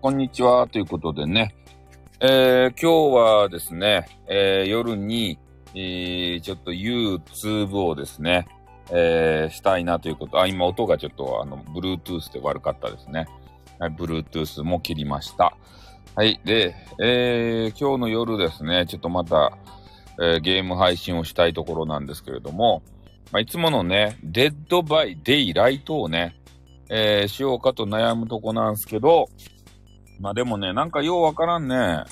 こんにちは。ということでね、えー、今日はですね、えー、夜に、えー、ちょっと YouTube をですね、え、したいなということ。あ、今音がちょっとあの、Bluetooth で悪かったですね。はい、Bluetooth も切りました。はい。で、え、今日の夜ですね、ちょっとまた、え、ゲーム配信をしたいところなんですけれども、まあ、いつものね、デッドバイデイライトをね、えー、しようかと悩むとこなんですけど、まあでもね、なんかようわからんね、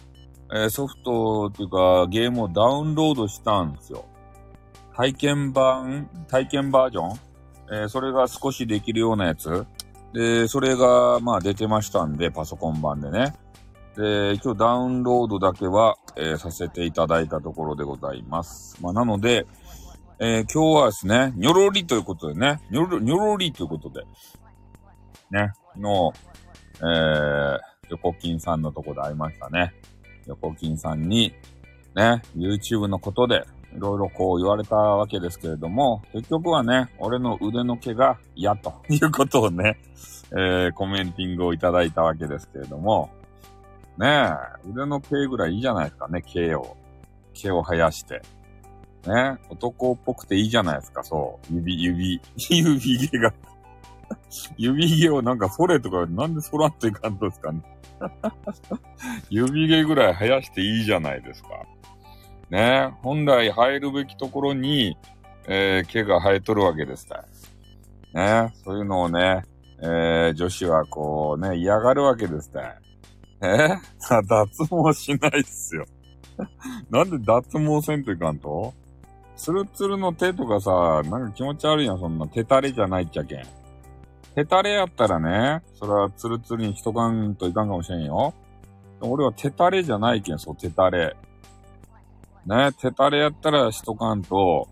えー、ソフトっていうかゲームをダウンロードしたんですよ。体験版、体験バージョン？えー、それが少しできるようなやつ。で、それが、まあ出てましたんで、パソコン版でね。で、一応ダウンロードだけは、えー、させていただいたところでございます。まあなので、えー、今日はですね、にょろりということでね、にょろ、にょろりということで、ね、の、えー、横金さんのとこで会いましたね。横金さんに、ね、YouTube のことで、いろいろこう言われたわけですけれども、結局はね、俺の腕の毛が嫌ということをね、えー、コメンティングをいただいたわけですけれども、ねえ、腕の毛ぐらいいいじゃないですかね、毛を。毛を生やして。ね、男っぽくていいじゃないですか、そう。指、指、指毛が指毛をなんかそれとか、なんでそらんといかんとですかね。指毛ぐらい生やしていいじゃないですか。ね本来生えるべきところに、えー、毛が生えとるわけですたねそういうのをね、えー、女子はこうね、嫌がるわけですたえ？脱毛しないっすよ。なんで脱毛せんといかんと？ツルツルの手とかさ、なんか気持ち悪いやん、そんな。手垂れじゃないっちゃけん。手垂れやったらね、それはツルツルにしとかんといかんかもしれんよ。俺は手垂れじゃないけん、そう、手垂れ。ね、手垂れやったらしとかんと、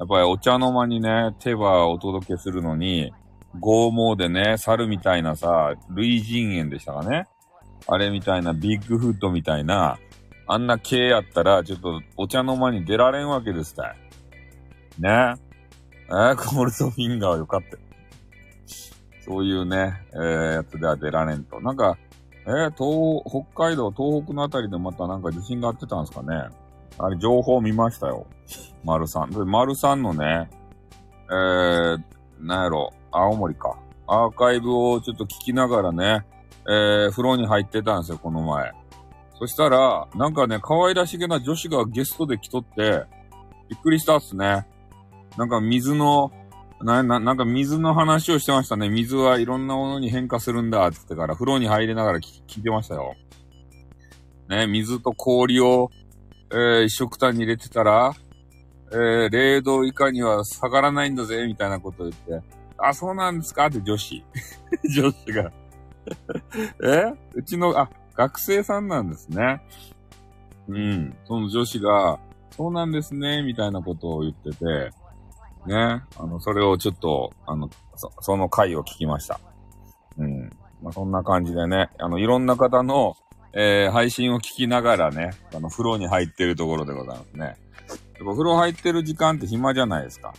やっぱりお茶の間にね、手はお届けするのに、剛毛でね、猿みたいなさ、類人猿でしたかね。あれみたいな、ビッグフットみたいな、あんな毛やったら、ちょっとお茶の間に出られんわけですたい。ね。えー、コールドフィンガーよかった。そういうね、えー、やつでは出られんと。なんか、えー、東、北海道、東北のあたりでまたなんか地震があってたんですかね。あれ、情報見ましたよ。丸さん。で、丸さんのね、えー、なんやろ、青森か。アーカイブをちょっと聞きながらね、えー、風呂に入ってたんですよ、この前。そしたら、なんかね、可愛らしげな女子がゲストで来とって、びっくりしたっすね。なんか水の、な、な、なんか水の話をしてましたね。水はいろんなものに変化するんだって言ってから風呂に入りながら聞いてましたよ。ね、水と氷を、えー、一食単に入れてたら、えー、0度以下には下がらないんだぜ、みたいなことを言って、あ、そうなんですか？って女子。女子が え？うちの、あ、学生さんなんですね。うん。その女子が、そうなんですね、みたいなことを言ってて、ね。あの、それをちょっと、あの、そその回を聞きました。うん。まあ、そんな感じでね、あの、いろんな方の、えー、配信を聞きながらね、あの、風呂に入ってるところでございますね。やっぱ風呂入ってる時間って暇じゃないですか。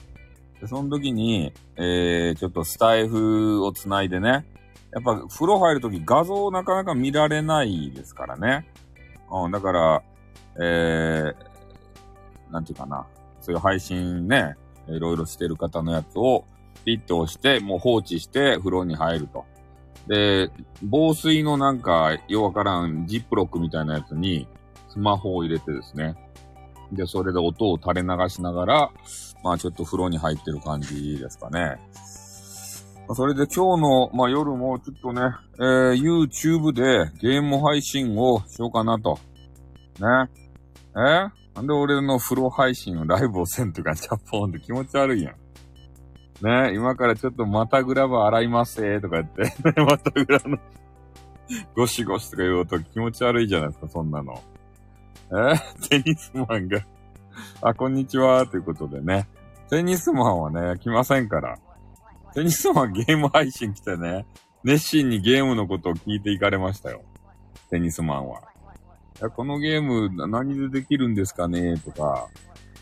で、その時に、えー、ちょっとスタイフをつないでね、やっぱ風呂入るとき画像をなかなか見られないですからね。うん、だから、えー、なんていうかな。そういう配信ね、いろいろしてる方のやつをピッと押して、もう放置して風呂に入ると。で、防水のなんか、ようわからんジップロックみたいなやつにスマホを入れてですね。で、それで音を垂れ流しながら、まあちょっと風呂に入ってる感じですかね。それで今日の、まあ、夜もちょっとね、えー、YouTube でゲーム配信をしようかなと。ね。えー、なんで俺の風呂配信をライブをせんとか、チャポンって気持ち悪いやん。ね今からちょっとまたグラブ洗いますえとか言って、またグラのゴシゴシとか言うと気持ち悪いじゃないですか、そんなの。え？テニスマンがあ、こんにちは、ということでね。テニスマンはね、来ませんから。テニスマンゲーム配信来てね、熱心にゲームのことを聞いていかれましたよ。テニスマンは。や、このゲーム何でできるんですかね？とか、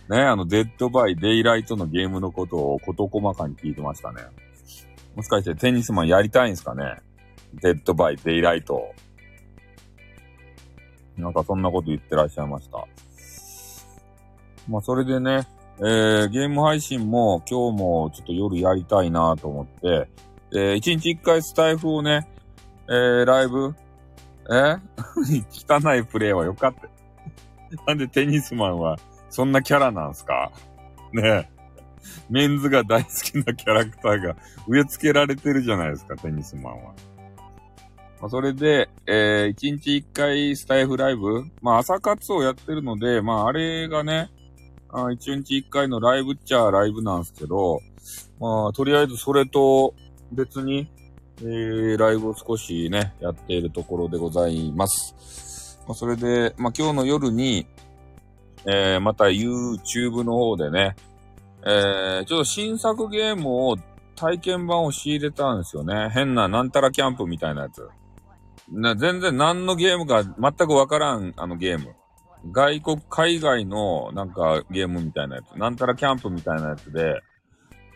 ね、あの、デッドバイデイライトのゲームのことを事細かに聞いてましたね。もしかしてテニスマンやりたいんですかね？デッドバイデイライト。なんかそんなこと言ってらっしゃいました。まあそれでね、えー、ゲーム配信も今日もちょっと夜やりたいなと思って、えー、一日一回スタイフをね、えー、ライブ、え？汚いプレイはよかった。なんでテニスマンはそんなキャラなんすか？ねえ。メンズが大好きなキャラクターが植え付けられてるじゃないですか、テニスマンは。まあ、それで、えー、一日一回スタイフライブ？まあ、朝活をやってるので、まあ、あれがね、あ一日一回のライブっちゃライブなんですけど、まあ、とりあえずそれと別に、えー、ライブを少しね、やっているところでございます。まあ、それで、まあ、今日の夜に、えー、また YouTube の方でね、えー、ちょっと新作ゲームを体験版を仕入れたんですよね。変ななんたらキャンプみたいなやつ。な全然何のゲームか全くわからん、あのゲーム。外国、海外のなんかゲームみたいなやつ。なんたらキャンプみたいなやつで、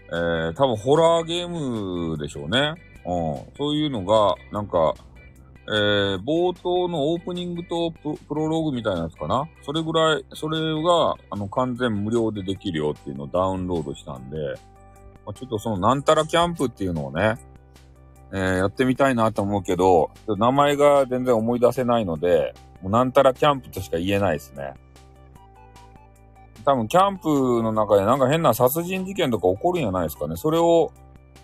えー、多分ホラーゲームでしょうね。うん。そういうのが、なんか、えー、冒頭のオープニングとプロローグみたいなやつかな？それぐらい、それが、あの、完全無料でできるよっていうのをダウンロードしたんで、まあ、ちょっとそのなんたらキャンプっていうのをね、えー、やってみたいなと思うけど、名前が全然思い出せないので、もうなんたらキャンプとしか言えないですね。多分キャンプの中でなんか変な殺人事件とか起こるんじゃないですかね。それを、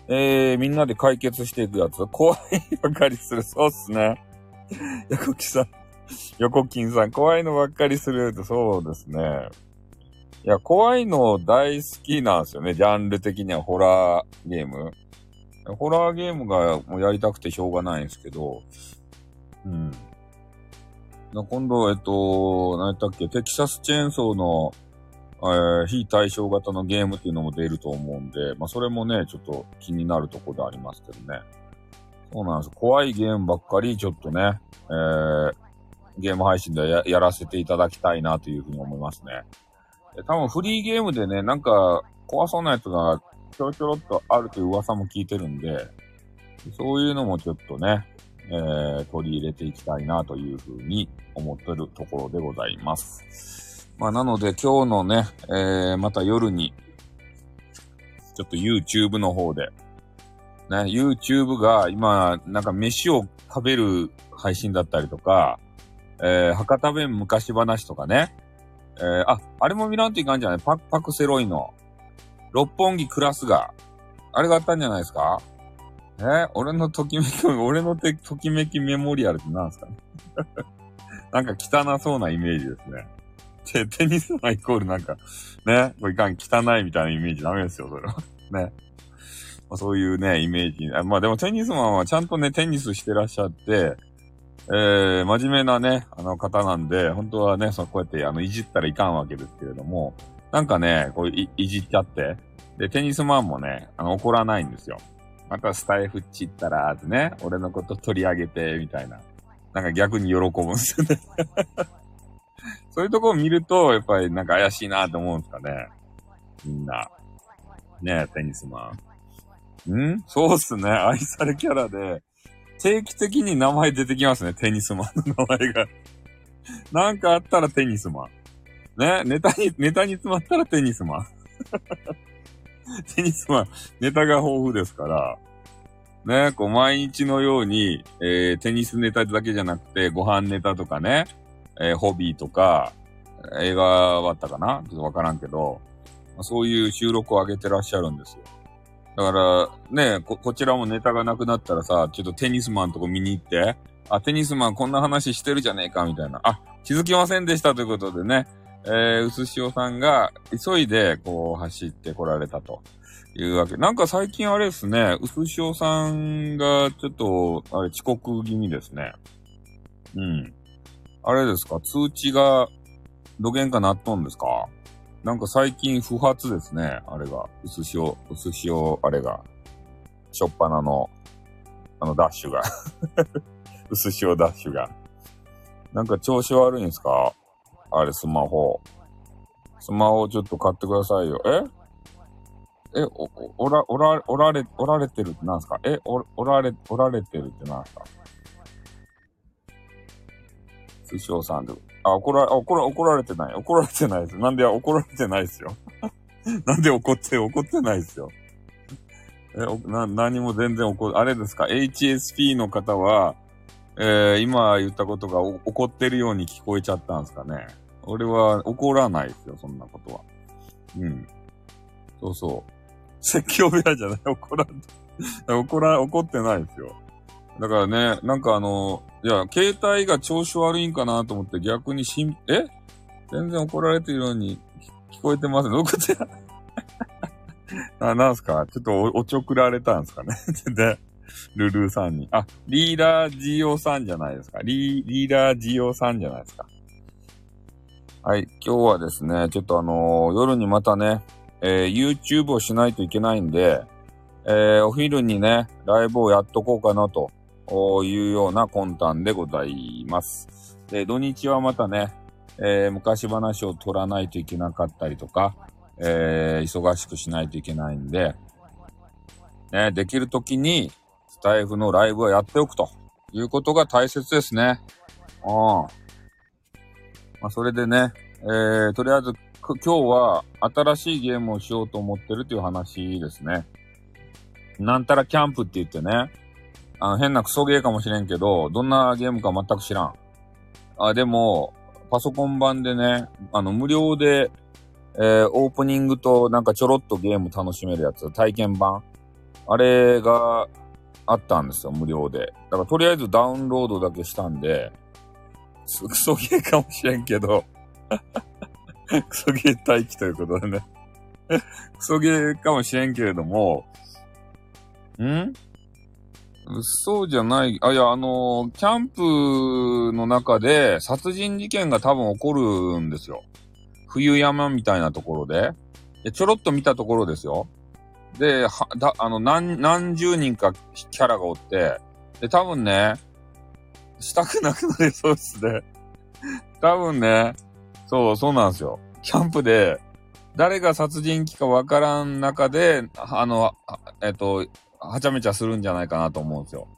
えー、みんなで解決していくやつ。怖いばかりする。そうっすね。横木さん、横金さん、怖いのばっかりする、そうですね。いや、怖いの大好きなんですよね。ジャンル的にはホラーゲーム。ホラーゲームがもうやりたくてしょうがないんですけど、うん。今度、えっと、何やったっけ、テキサスチェーンソーの、えー、非対称型のゲームっていうのも出ると思うんで、まあ、それもね、ちょっと気になるとこでありますけどね。そうなんです。怖いゲームばっかり、ちょっとね、えー、ゲーム配信でややらせていただきたいなというふうに思いますね。多分フリーゲームでね、なんか怖そうなやつがちょろちょろっとあるという噂も聞いてるんで、そういうのもちょっとね、えー、取り入れていきたいなというふうに思ってるところでございます。まあ、なので今日のね、えー、また夜に、ちょっと YouTube の方で、ね、YouTube が今、なんか飯を食べる配信だったりとか、えー、博多弁昔話とかね、えー、あ、あれも見らんといかんじゃない？パクパクセロイの、六本木クラスが、あれがあったんじゃないですか？えー俺のときめき、俺のときめきメモリアルって何すかね？なんか汚そうなイメージですね。テテニスマンイコールなんか、ね、これいかん汚いみたいなイメージダメですよ、それは。ね。まあ、そういうね、イメージ。まあでもテニスマンはちゃんとね、テニスしてらっしゃって、えー、真面目なね、あの方なんで、本当はね、そこうやって、あの、いじったらいかんわけですけれども、なんかね、こうい、いじっちゃって、で、テニスマンもね、あの、怒らないんですよ。またスタイフっちったら、ってね、俺のこと取り上げて、みたいな。なんか逆に喜ぶんですよねそういうとこを見ると、やっぱりなんか怪しいなって思うんですかね。みんな。ねテニスマン。ん？そうっすね。愛されキャラで、定期的に名前出てきますね。テニスマンの名前が。なんかあったらテニスマン。ね、ネタに、ネタに詰まったらテニスマン。テニスマン、ネタが豊富ですから、ね、こう毎日のように、えー、テニスネタだけじゃなくて、ご飯ネタとかね、えー、ホビーとか、映画はあったかな？ちょっとわからんけど、まそういう収録を上げてらっしゃるんですよ。だから、ねこ、こちらもネタがなくなったらさ、ちょっとテニスマンとこ見に行って、あ、テニスマンこんな話してるじゃねえか、みたいな。あ、気づきませんでしたということでね、えー、うすしおさんが急いで、こう、走ってこられたというわけ。なんか最近あれですね、うすしおさんがちょっと、あれ、遅刻気味ですね。うん。あれですか？通知が、どげんかなっとんですか？なんか最近不発ですね、あれが。うすしお、うすしお、あれが。しょっぱなの、あのダッシュが。うすしおダッシュが。なんか調子悪いんですか？あれ、スマホ。スマホちょっと買ってくださいよ。え？え、お、おら、おら、おられ、おられてるってなんすか？え、お、おられ、おられてるってなんすか？師匠さんで。あ、怒ら、怒ら、怒られてない。怒られてないです。なんで怒られてないですよ。なんで怒って、怒ってないですよ。え、おな、何も全然怒、あれですか ?HSP の方は、えー、今言ったことが怒ってるように聞こえちゃったんですかね？俺は怒らないですよ、そんなことは。うん。そうそう。説教部屋じゃない、怒らん、怒ら、怒ってないですよ。だからね、なんかあの、いや、携帯が調子悪いんかなと思って逆にしん、え？全然怒られてるように聞こえてますね。どことやあ、なんすか？ちょっとお、おちょくられたんですかね？で、ルルーさんに。あ、リーダージオさんじゃないですか。リー、リーダージオさんじゃないですか。はい。今日はですね、ちょっとあのー、夜にまたね、えー、YouTube をしないといけないんで、えー、お昼にね、ライブをやっとこうかなというような魂胆でございます。で、土日はまたね、えー、昔話を取らないといけなかったりとか、えー、忙しくしないといけないんで、ね、できる時にスタイフのライブはやっておくということが大切ですね。うん。まあ、それでね、えー、とりあえず今日は新しいゲームをしようと思ってるという話ですね。なんたらキャンプって言ってね、あの変なクソゲーかもしれんけど、どんなゲームか全く知らん。あ、でも、パソコン版でね、あの、無料で、えー、オープニングとなんかちょろっとゲーム楽しめるやつ、体験版。あれがあったんですよ、無料で。だからとりあえずダウンロードだけしたんで、クソゲーかもしれんけど クソゲー待機ということでね クソゲーかもしれんけれども、ん？そうじゃない。あ、いや、あのー、キャンプの中で殺人事件が多分起こるんですよ。冬山みたいなところで。でちょろっと見たところですよ。で、は、だ、あの、何、何十人かキャラがおって、で、多分ね、したくなくなりそうですね。多分ね、そう、そうなんですよ。キャンプで、誰が殺人鬼かわからん中で、あの、えっと、はちゃめちゃするんじゃないかなと思うんですよ。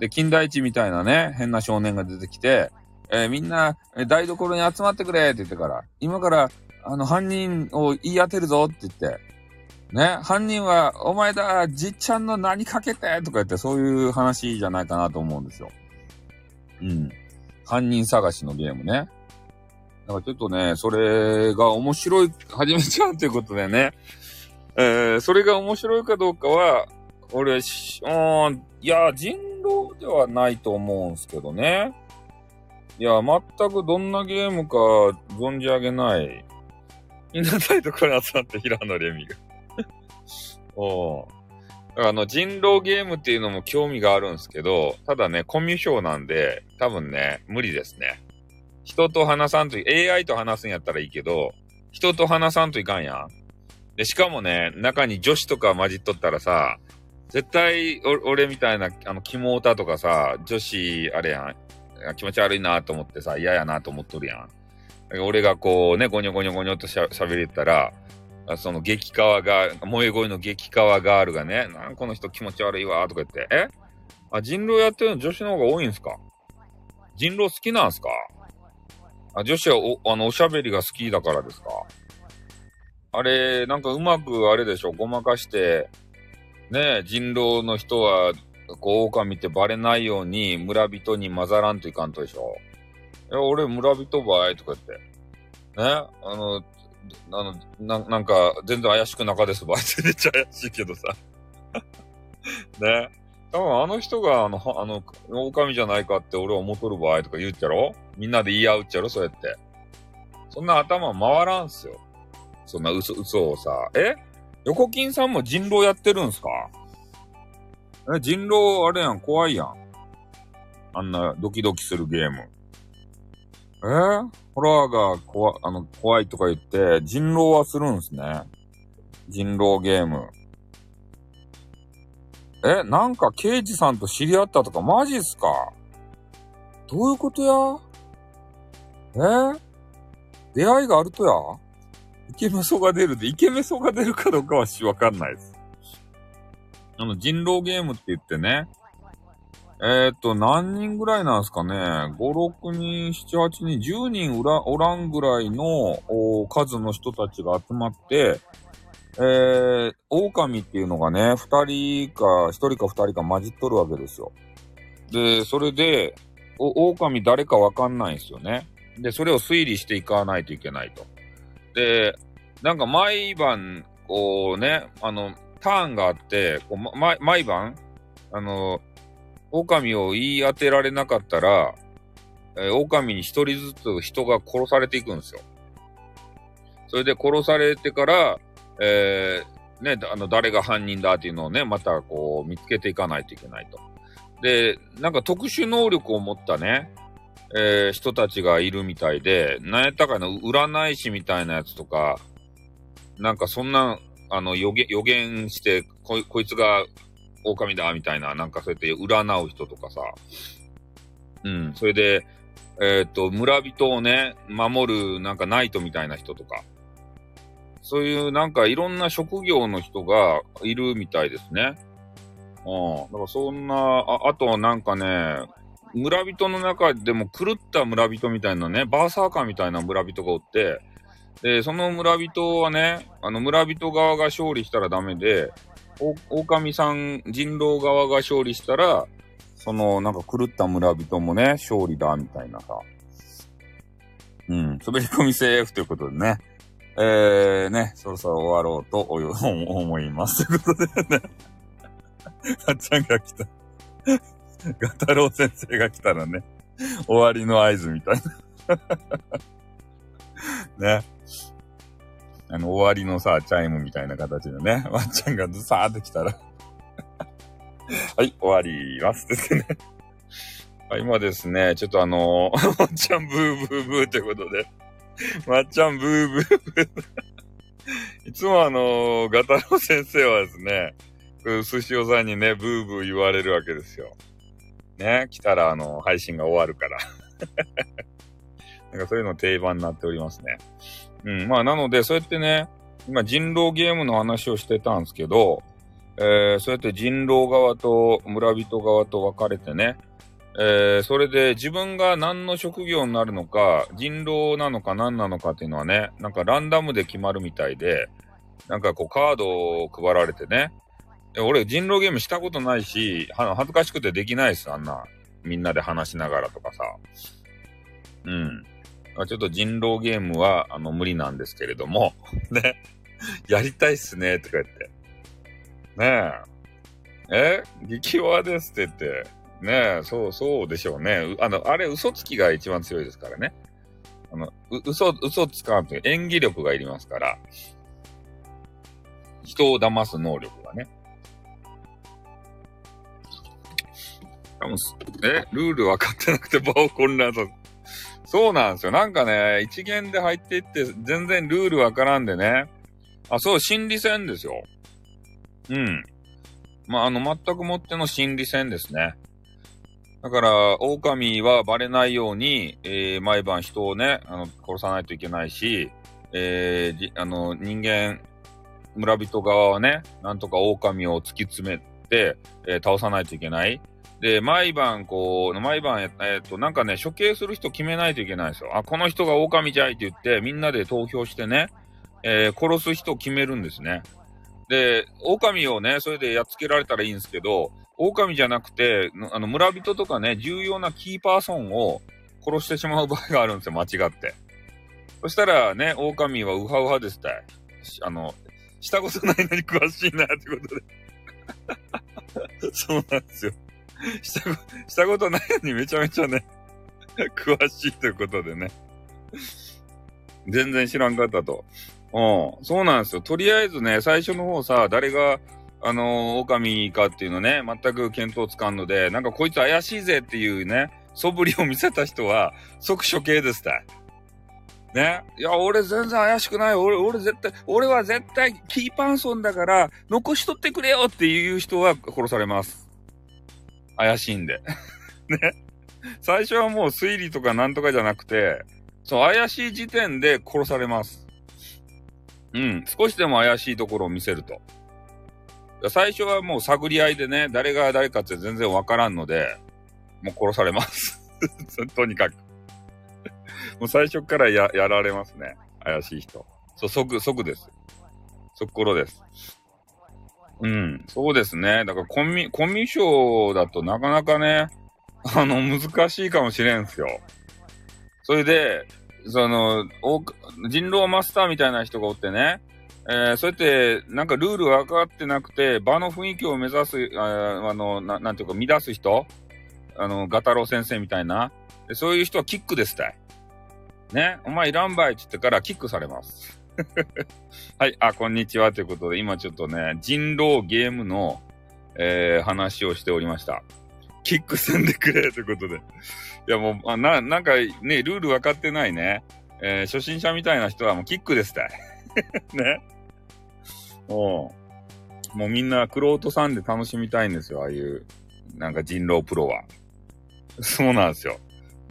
で、金田一みたいなね、変な少年が出てきて、えー、みんな、台所に集まってくれって言ってから、今から、あの、犯人を言い当てるぞって言って、ね、犯人は、お前だ、じっちゃんの何かけてとか言って、そういう話じゃないかなと思うんですよ。うん。犯人探しのゲームね。だからちょっとね、それが面白い、始めちゃうということでね、えー、それが面白いかどうかは、俺、し、うん、いや、人狼ではないと思うんすけどね。いや、全くどんなゲームか存じ上げない。みんなたいところに集まって平野レミが。おあの、人狼ゲームっていうのも興味があるんですけど、ただね、コミュ障なんで、多分ね、無理ですね。人と話さんと、AI と話すんやったらいいけど、人と話さんといかんやん。で、しかもね、中に女子とか混じっとったらさ、絶対、俺みたいな、あの、キモータとかさ、女子、あれやん、気持ち悪いなと思ってさ、嫌やなと思っとるやん。俺がこうね、ゴニョゴニョゴニョとしゃ喋れたら、その激川が、萌え声の激川ガールがね、なんこの人気持ち悪いわ、とか言って、え？あ、人狼やってるの女子の方が多いんすか？人狼好きなんすか？あ、女子はお、あの、おしゃべりが好きだからですか？あれ、なんかうまくあれでしょ、ごまかして、ね人狼の人は、こう、狼ってバレないように村人に混ざらんといかんとでしょ。いや、俺村人ばいとか言って。ねあの、あの、ななんか、全然怪しく中ですばいってめっちゃ怪しいけどさ。ね多分あの人が、あの、あの、狼じゃないかって俺は思っとる場合とか言うっちゃろ？みんなで言い合うっちゃろ？そうやって。そんな頭回らんすよ。そんな嘘、嘘をさ。え？横金さんも人狼やってるんすか？え、人狼あれやん、怖いやん。あんなドキドキするゲーム。え？ー、ホラーが怖、あの、怖いとか言って、人狼はするんすね。人狼ゲーム。え、なんか刑事さんと知り合ったとかマジっすか？どういうことや？え？出会いがあるとや？イケメソが出るで、イケメソが出るかどうかはしわかんないです。あの、人狼ゲームって言ってね、えー、と、何人ぐらいなんですかね。5、6人、7、8人、10人おらおらんぐらいの数の人たちが集まって、えー、狼っていうのがね、2人か、1人か2人か混じっとるわけですよ。で、それで、お、狼誰かわかんないんですよね。で、それを推理していかないといけないと。で、なんか毎晩、こうね、あの、ターンがあって、こうま、毎晩、あの、狼を言い当てられなかったら、えー、狼に一人ずつ人が殺されていくんですよ。それで殺されてから、えー、ね、あの、誰が犯人だっていうのをね、またこう見つけていかないといけないと。で、なんか特殊能力を持ったね、えー、人たちがいるみたいで、なんやったかの占い師みたいなやつとか、なんかそんな、あの、予言、予言してこ、こいつが狼だみたいな、なんかそうやって占う人とかさ、うん、それで、えー、っと、村人をね、守るなんかナイトみたいな人とか、そういうなんかいろんな職業の人がいるみたいですね。うん。だからそんな、あ、あとなんかね、村人の中でも狂った村人みたいなね、バーサーカーみたいな村人がおって、で、その村人はね、あの村人側が勝利したらダメで、お、狼さん、人狼側が勝利したら、その、なんか狂った村人もね、勝利だ、みたいなさ。うん、滑り込みセーフということでね。えー、ね、そろそろ終わろうと 思います。ということでね。あっちゃんが来た。ガタロウ先生が来たらね、終わりの合図みたいな。ね。あの、終わりのさ、チャイムみたいな形でね、ワンちゃんがずさーって来たら はい、終わりますってねはい、今ですね、ちょっとあのー、まっちゃんブーブーブーということで、まっちゃんブーブーブーいつもあのー、ガタロウ先生はですね、寿司おさんにね、ブーブー言われるわけですよ。ね、来たらあの、配信が終わるから なんかそういうの定番になっておりますね。うん、まあなので、そうやってね、今人狼ゲームの話をしてたんですけど、えー、そうやって人狼側と村人側と分かれてね、えー、それで自分が何の職業になるのか、人狼なのか何なのかっていうのはね、なんかランダムで決まるみたいで、なんかこうカードを配られてね、俺人狼ゲームしたことないし、恥ずかしくてできないです、あんな。みんなで話しながらとかさ。うん。ちょっと人狼ゲームは、あの、無理なんですけれども、ね。やりたいっすね、とか言って。ねえ。え？激弱ですって言って。ねえ、そう、そうでしょうね。あの、あれ、嘘つきが一番強いですからね。あの、う、嘘、嘘つかんという演技力がいりますから。人を騙す能力がね。え？ルール分かってなくて場を混乱させ、そうなんですよ。なんかね、一元で入っていって全然ルールわからんでね。あ、そう、心理戦ですよ。うん。まあ、あの、全くもっての心理戦ですね。だから、狼はバレないように、えー、毎晩人をね、あの、殺さないといけないし、えー、あの、人間、村人側はね、なんとか狼を突き詰めて、えー、倒さないといけない。で、毎晩、こう、毎晩、えっと、なんかね、処刑する人決めないといけないんですよ。あ、この人が狼じゃいって言って、みんなで投票してね、えー、殺す人を決めるんですね。で、狼をね、それでやっつけられたらいいんですけど、狼じゃなくて、あの、村人とかね、重要なキーパーソンを殺してしまう場合があるんですよ、間違って。そしたらね、狼はウハウハですたい。あの、したことないのに詳しいなってことで。そうなんですよ。したこ、したことないのにめちゃめちゃね、詳しいということでね。全然知らんかったと。うん。そうなんですよ。とりあえずね、最初の方さ、誰が、あのー、狼かっていうのね、全く見当つかんので、なんかこいつ怪しいぜっていうね、素振りを見せた人は、即処刑ですたい。ね。いや、俺全然怪しくない。俺、俺絶対、俺は絶対キーパンソンだから、残しとってくれよっていう人は殺されます。怪しいんで。ね。最初はもう推理とかなんとかじゃなくて、そう、怪しい時点で殺されます。うん。少しでも怪しいところを見せると。最初はもう探り合いでね、誰が誰かって全然わからんので、もう殺されます。とにかくもう最初からや、やられますね。怪しい人。そう、即、即です。即殺です。うん、そうですね。だからコミ、コミュ障だとなかなかね、あの、難しいかもしれんすよ。それで、その、人狼マスターみたいな人がおってね、えー、そうやって、なんかルール分かってなくて、場の雰囲気を目指す、ああのな、なんていうか、乱す人あの、ガタロウ先生みたいな。そういう人はキックですたい。ね、お前いらんばいって言ってからキックされます。はい、あ、こんにちはということで、今ちょっとね、人狼ゲームの、えー、話をしておりました。キックせんでくれということで。いやもう、な、なんかね、ルール分かってないね。えー、初心者みたいな人はもうキックですたい。ね。おもうみんな、クロートさんで楽しみたいんですよ、ああいう、なんか人狼プロは。そうなんですよ。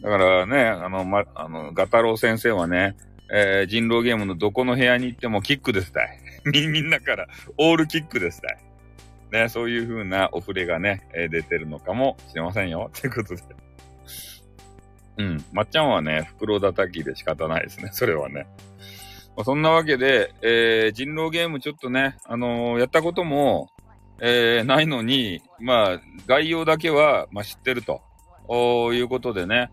だからね、あの、ま、あの、ガタロウ先生はね、えー、人狼ゲームのどこの部屋に行ってもキックですたい。み、んなからオールキックですたい。ね、そういう風なお触れがね、えー、出てるのかもしれませんよ。ということで。うん。まっちゃんはね、袋叩きで仕方ないですね。それはね。まあ、そんなわけで、えー、人狼ゲームちょっとね、あのー、やったことも、えー、ないのに、まあ、概要だけは、まあ、知ってると、いうことでね、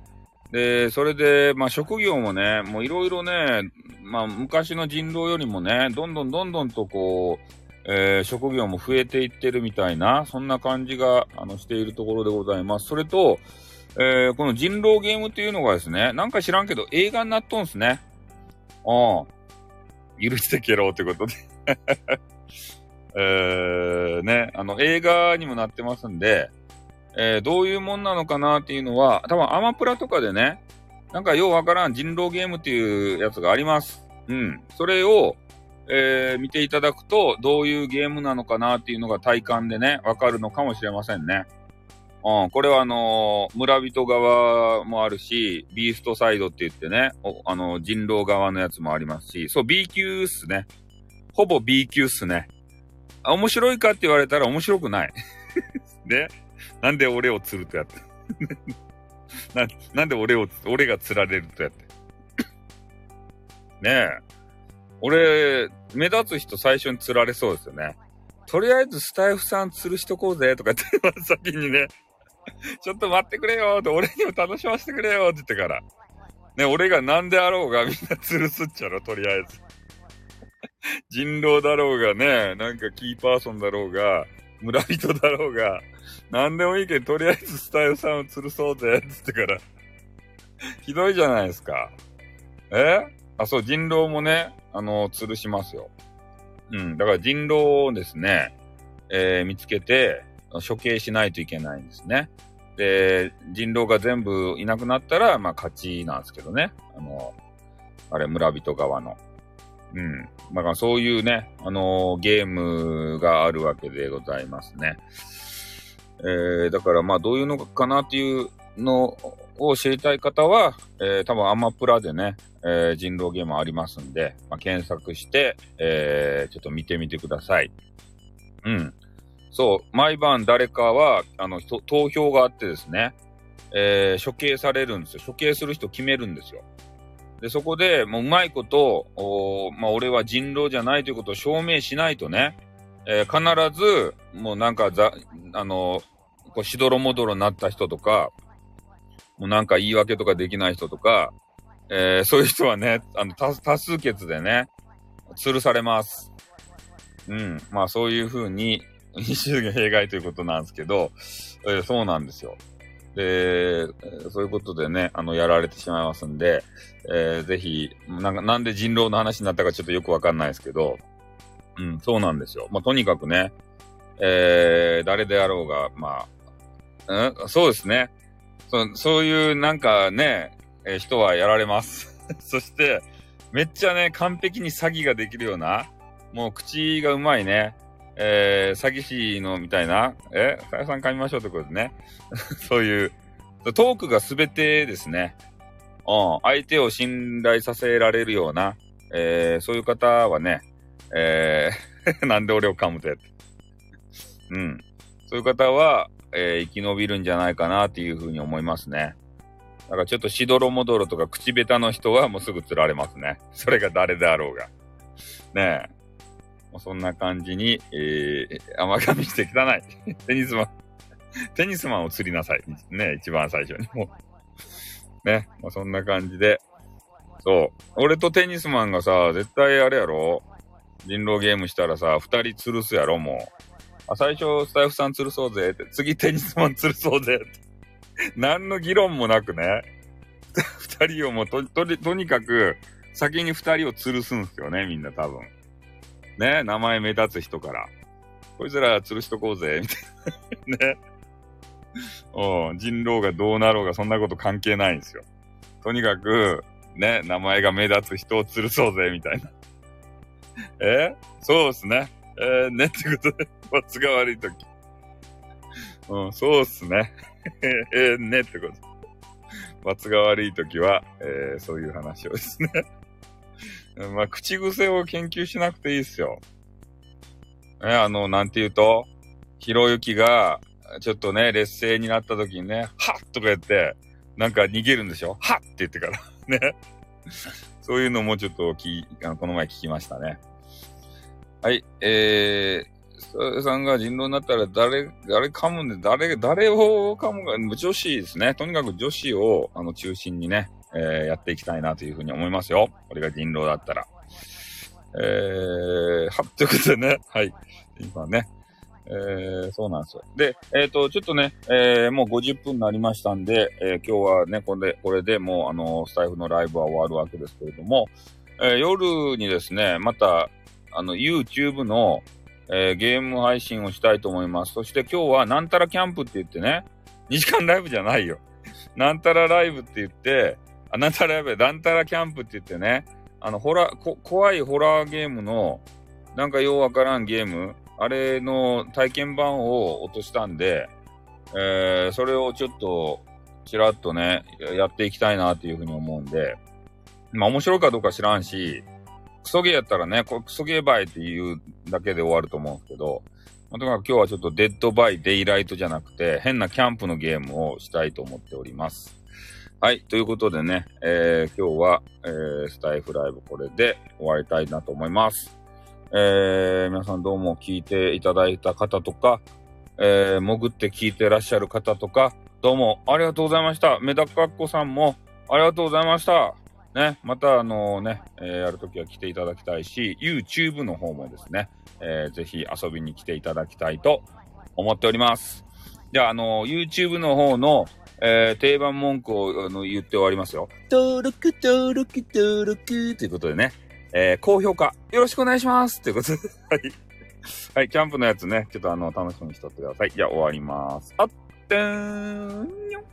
で、それで、まあ、職業もね、もういろいろね、まあ、昔の人狼よりもね、どんどんどんどんとこう、えー、職業も増えていってるみたいな、そんな感じが、あの、しているところでございます。それと、えー、この人狼ゲームっていうのがですね、なんか知らんけど、映画になっとんすね。うん。許してけろってことで えー、ね、あの、映画にもなってますんで、えー、どういうもんなのかなっていうのは、多分アマプラとかでね、なんかようわからん人狼ゲームっていうやつがあります。うん。それを、えー、見ていただくと、どういうゲームなのかなっていうのが体感でね、わかるのかもしれませんね。うん、これはあのー、村人側もあるし、ビーストサイドって言ってね、あのー、人狼側のやつもありますし、そう、B 級っすね。ほぼ B 級っすね。面白いかって言われたら面白くない。で、なんで俺を釣るとやって。な、なんで俺を、俺が釣られるとやって。ねえ。俺、目立つ人最初に釣られそうですよね。とりあえずスタイフさん釣るしとこうぜとか言って先にね、ちょっと待ってくれよって、俺にも楽しませてくれよって言ってから。ね、俺が何であろうがみんな釣るすっちゃろ、とりあえず。人狼だろうがね、なんかキーパーソンだろうが、村人だろうが、なんでもいいけど、とりあえずスタイルさんを吊るそうぜ、つってから。ひどいじゃないですか。え？あ、そう、人狼もね、あの、吊るしますよ。うん。だから人狼をですね、えー、見つけて、処刑しないといけないんですね。で、人狼が全部いなくなったら、まあ、勝ちなんですけどね。あの、あれ、村人側の。うん。だからそういうね、あのー、ゲームがあるわけでございますね。えー、だからまあどういうのかなっていうのを知りたい方は、えー、多分アマプラでね、えー、人狼ゲームありますんで、まあ、検索して、えー、ちょっと見てみてください。うん。そう、毎晩誰かは、あの、投票があってですね、えー、処刑されるんですよ。処刑する人決めるんですよ。で、そこでもううまいこと、おまあ、俺は人狼じゃないということを証明しないとね、えー、必ず、もうなんかざ、あの、こうしどろもどろになった人とか、もうなんか言い訳とかできない人とか、えー、そういう人はね、あの、多数決でね、吊るされます。うん。まあそういうふうに、一種が弊害ということなんですけど、えー、そうなんですよ。で、そういうことでね、あの、やられてしまいますんで、えー、ぜひ、なんか、なんで人狼の話になったかちょっとよくわかんないですけど、うん、そうなんですよ。まあ、とにかくね、えー、誰であろうが、まあ、うん、そうですね。そそういうなんかね、えー、人はやられます。そして、めっちゃね、完璧に詐欺ができるような、もう口がうまいね、えー、詐欺師のみたいな、え、さやさん買いましょうってことですね。そういう、トークがすべてですね。うん、相手を信頼させられるような、えー、そういう方はね、えー、なんで俺を噛むとやって。うん。そういう方は、えー、生き延びるんじゃないかなっていうふうに思いますね。だからちょっとしどろもどろとか口下手の人はもうすぐ釣られますね。それが誰であろうが。ねえ。もうそんな感じに、えー、甘噛みして汚い。テニスマン、テニスマンを釣りなさい。ね、一番最初に。もう。ね、まあ、そんな感じで。そう。俺とテニスマンがさ、絶対あれやろ？人狼ゲームしたらさ、二人吊るすやろ、もう。あ、最初、スタイフさん吊るそうぜって。次、テニスマン吊るそうぜって。何の議論もなくね。二人をもうと、と、とにかく、先に二人を吊るすんすよね、みんな多分。ね、名前目立つ人から。こいつら吊るしとこうぜ、みたいな。ね。うん、人狼がどうなろうがそんなこと関係ないんですよ。とにかく、ね、名前が目立つ人を吊るそうぜ、みたいな。え？そうっすね。えー、ね、ってことで、罰が悪いとき。うん、そうっすね。えー、ね、ってこと。罰が悪いときは、えー、そういう話をですね。まあ、口癖を研究しなくていいっすよ。え、あの、なんて言うと、ひろゆきが、ちょっとね、劣勢になった時にね、はっとか言って、なんか逃げるんでしょ？はっって言ってから。ね。そういうのもちょっとき、この前聞きましたね。はい、えー、さんが人狼になったら誰、誰噛むんで、誰、誰を噛むか、女子ですね。とにかく女子を、あの、中心にね、えー、やっていきたいなというふうに思いますよ。これが人狼だったら。えー、は、ということでね、はい。今ね、えー、そうなんですよ。で、えっ、ー、と、ちょっとね、えー、もう50分になりましたんで、えー、今日はね、これで、これでもう、あの、スタイフのライブは終わるわけですけれども、えー、夜にですね、また、あの、YouTube の、えー、ゲーム配信をしたいと思います。そして今日は、なんたらキャンプって言ってね、2時間ライブじゃないよ。なんたらライブって言って、あ、なんたらやべえ、なんたらキャンプって言ってね、あの、ホラー、こ、怖いホラーゲームの、なんかようわからんゲーム、あれの体験版を落としたんで、えー、それをちょっと、ちらっとね、やっていきたいなっていうふうに思うんで、まあ面白いかどうか知らんし、クソゲーやったらね、これクソゲーバイって言うだけで終わると思うんですけど、まあ、とにかく今日はちょっとデッドバイデイライトじゃなくて、変なキャンプのゲームをしたいと思っております。はい。ということでね、えー、今日は、えー、スタイフライブこれで終わりたいなと思います。えー、皆さんどうも聞いていただいた方とか、えー、潜って聞いてらっしゃる方とか、どうもありがとうございました。メダカッコさんもありがとうございました。ね、またあのね、えー、やるときは来ていただきたいし、YouTube の方もですね、えー、ぜひ遊びに来ていただきたいと思っております。じゃあ、あの、YouTube の方の、えー、定番文句をあの言って終わりますよ。登録、登録、登録ということでね、えー、高評価よろしくお願いしますということで、はい。はい、キャンプのやつね、ちょっとあの、楽しみにしとってください。じゃあ終わります。あってーん、にょ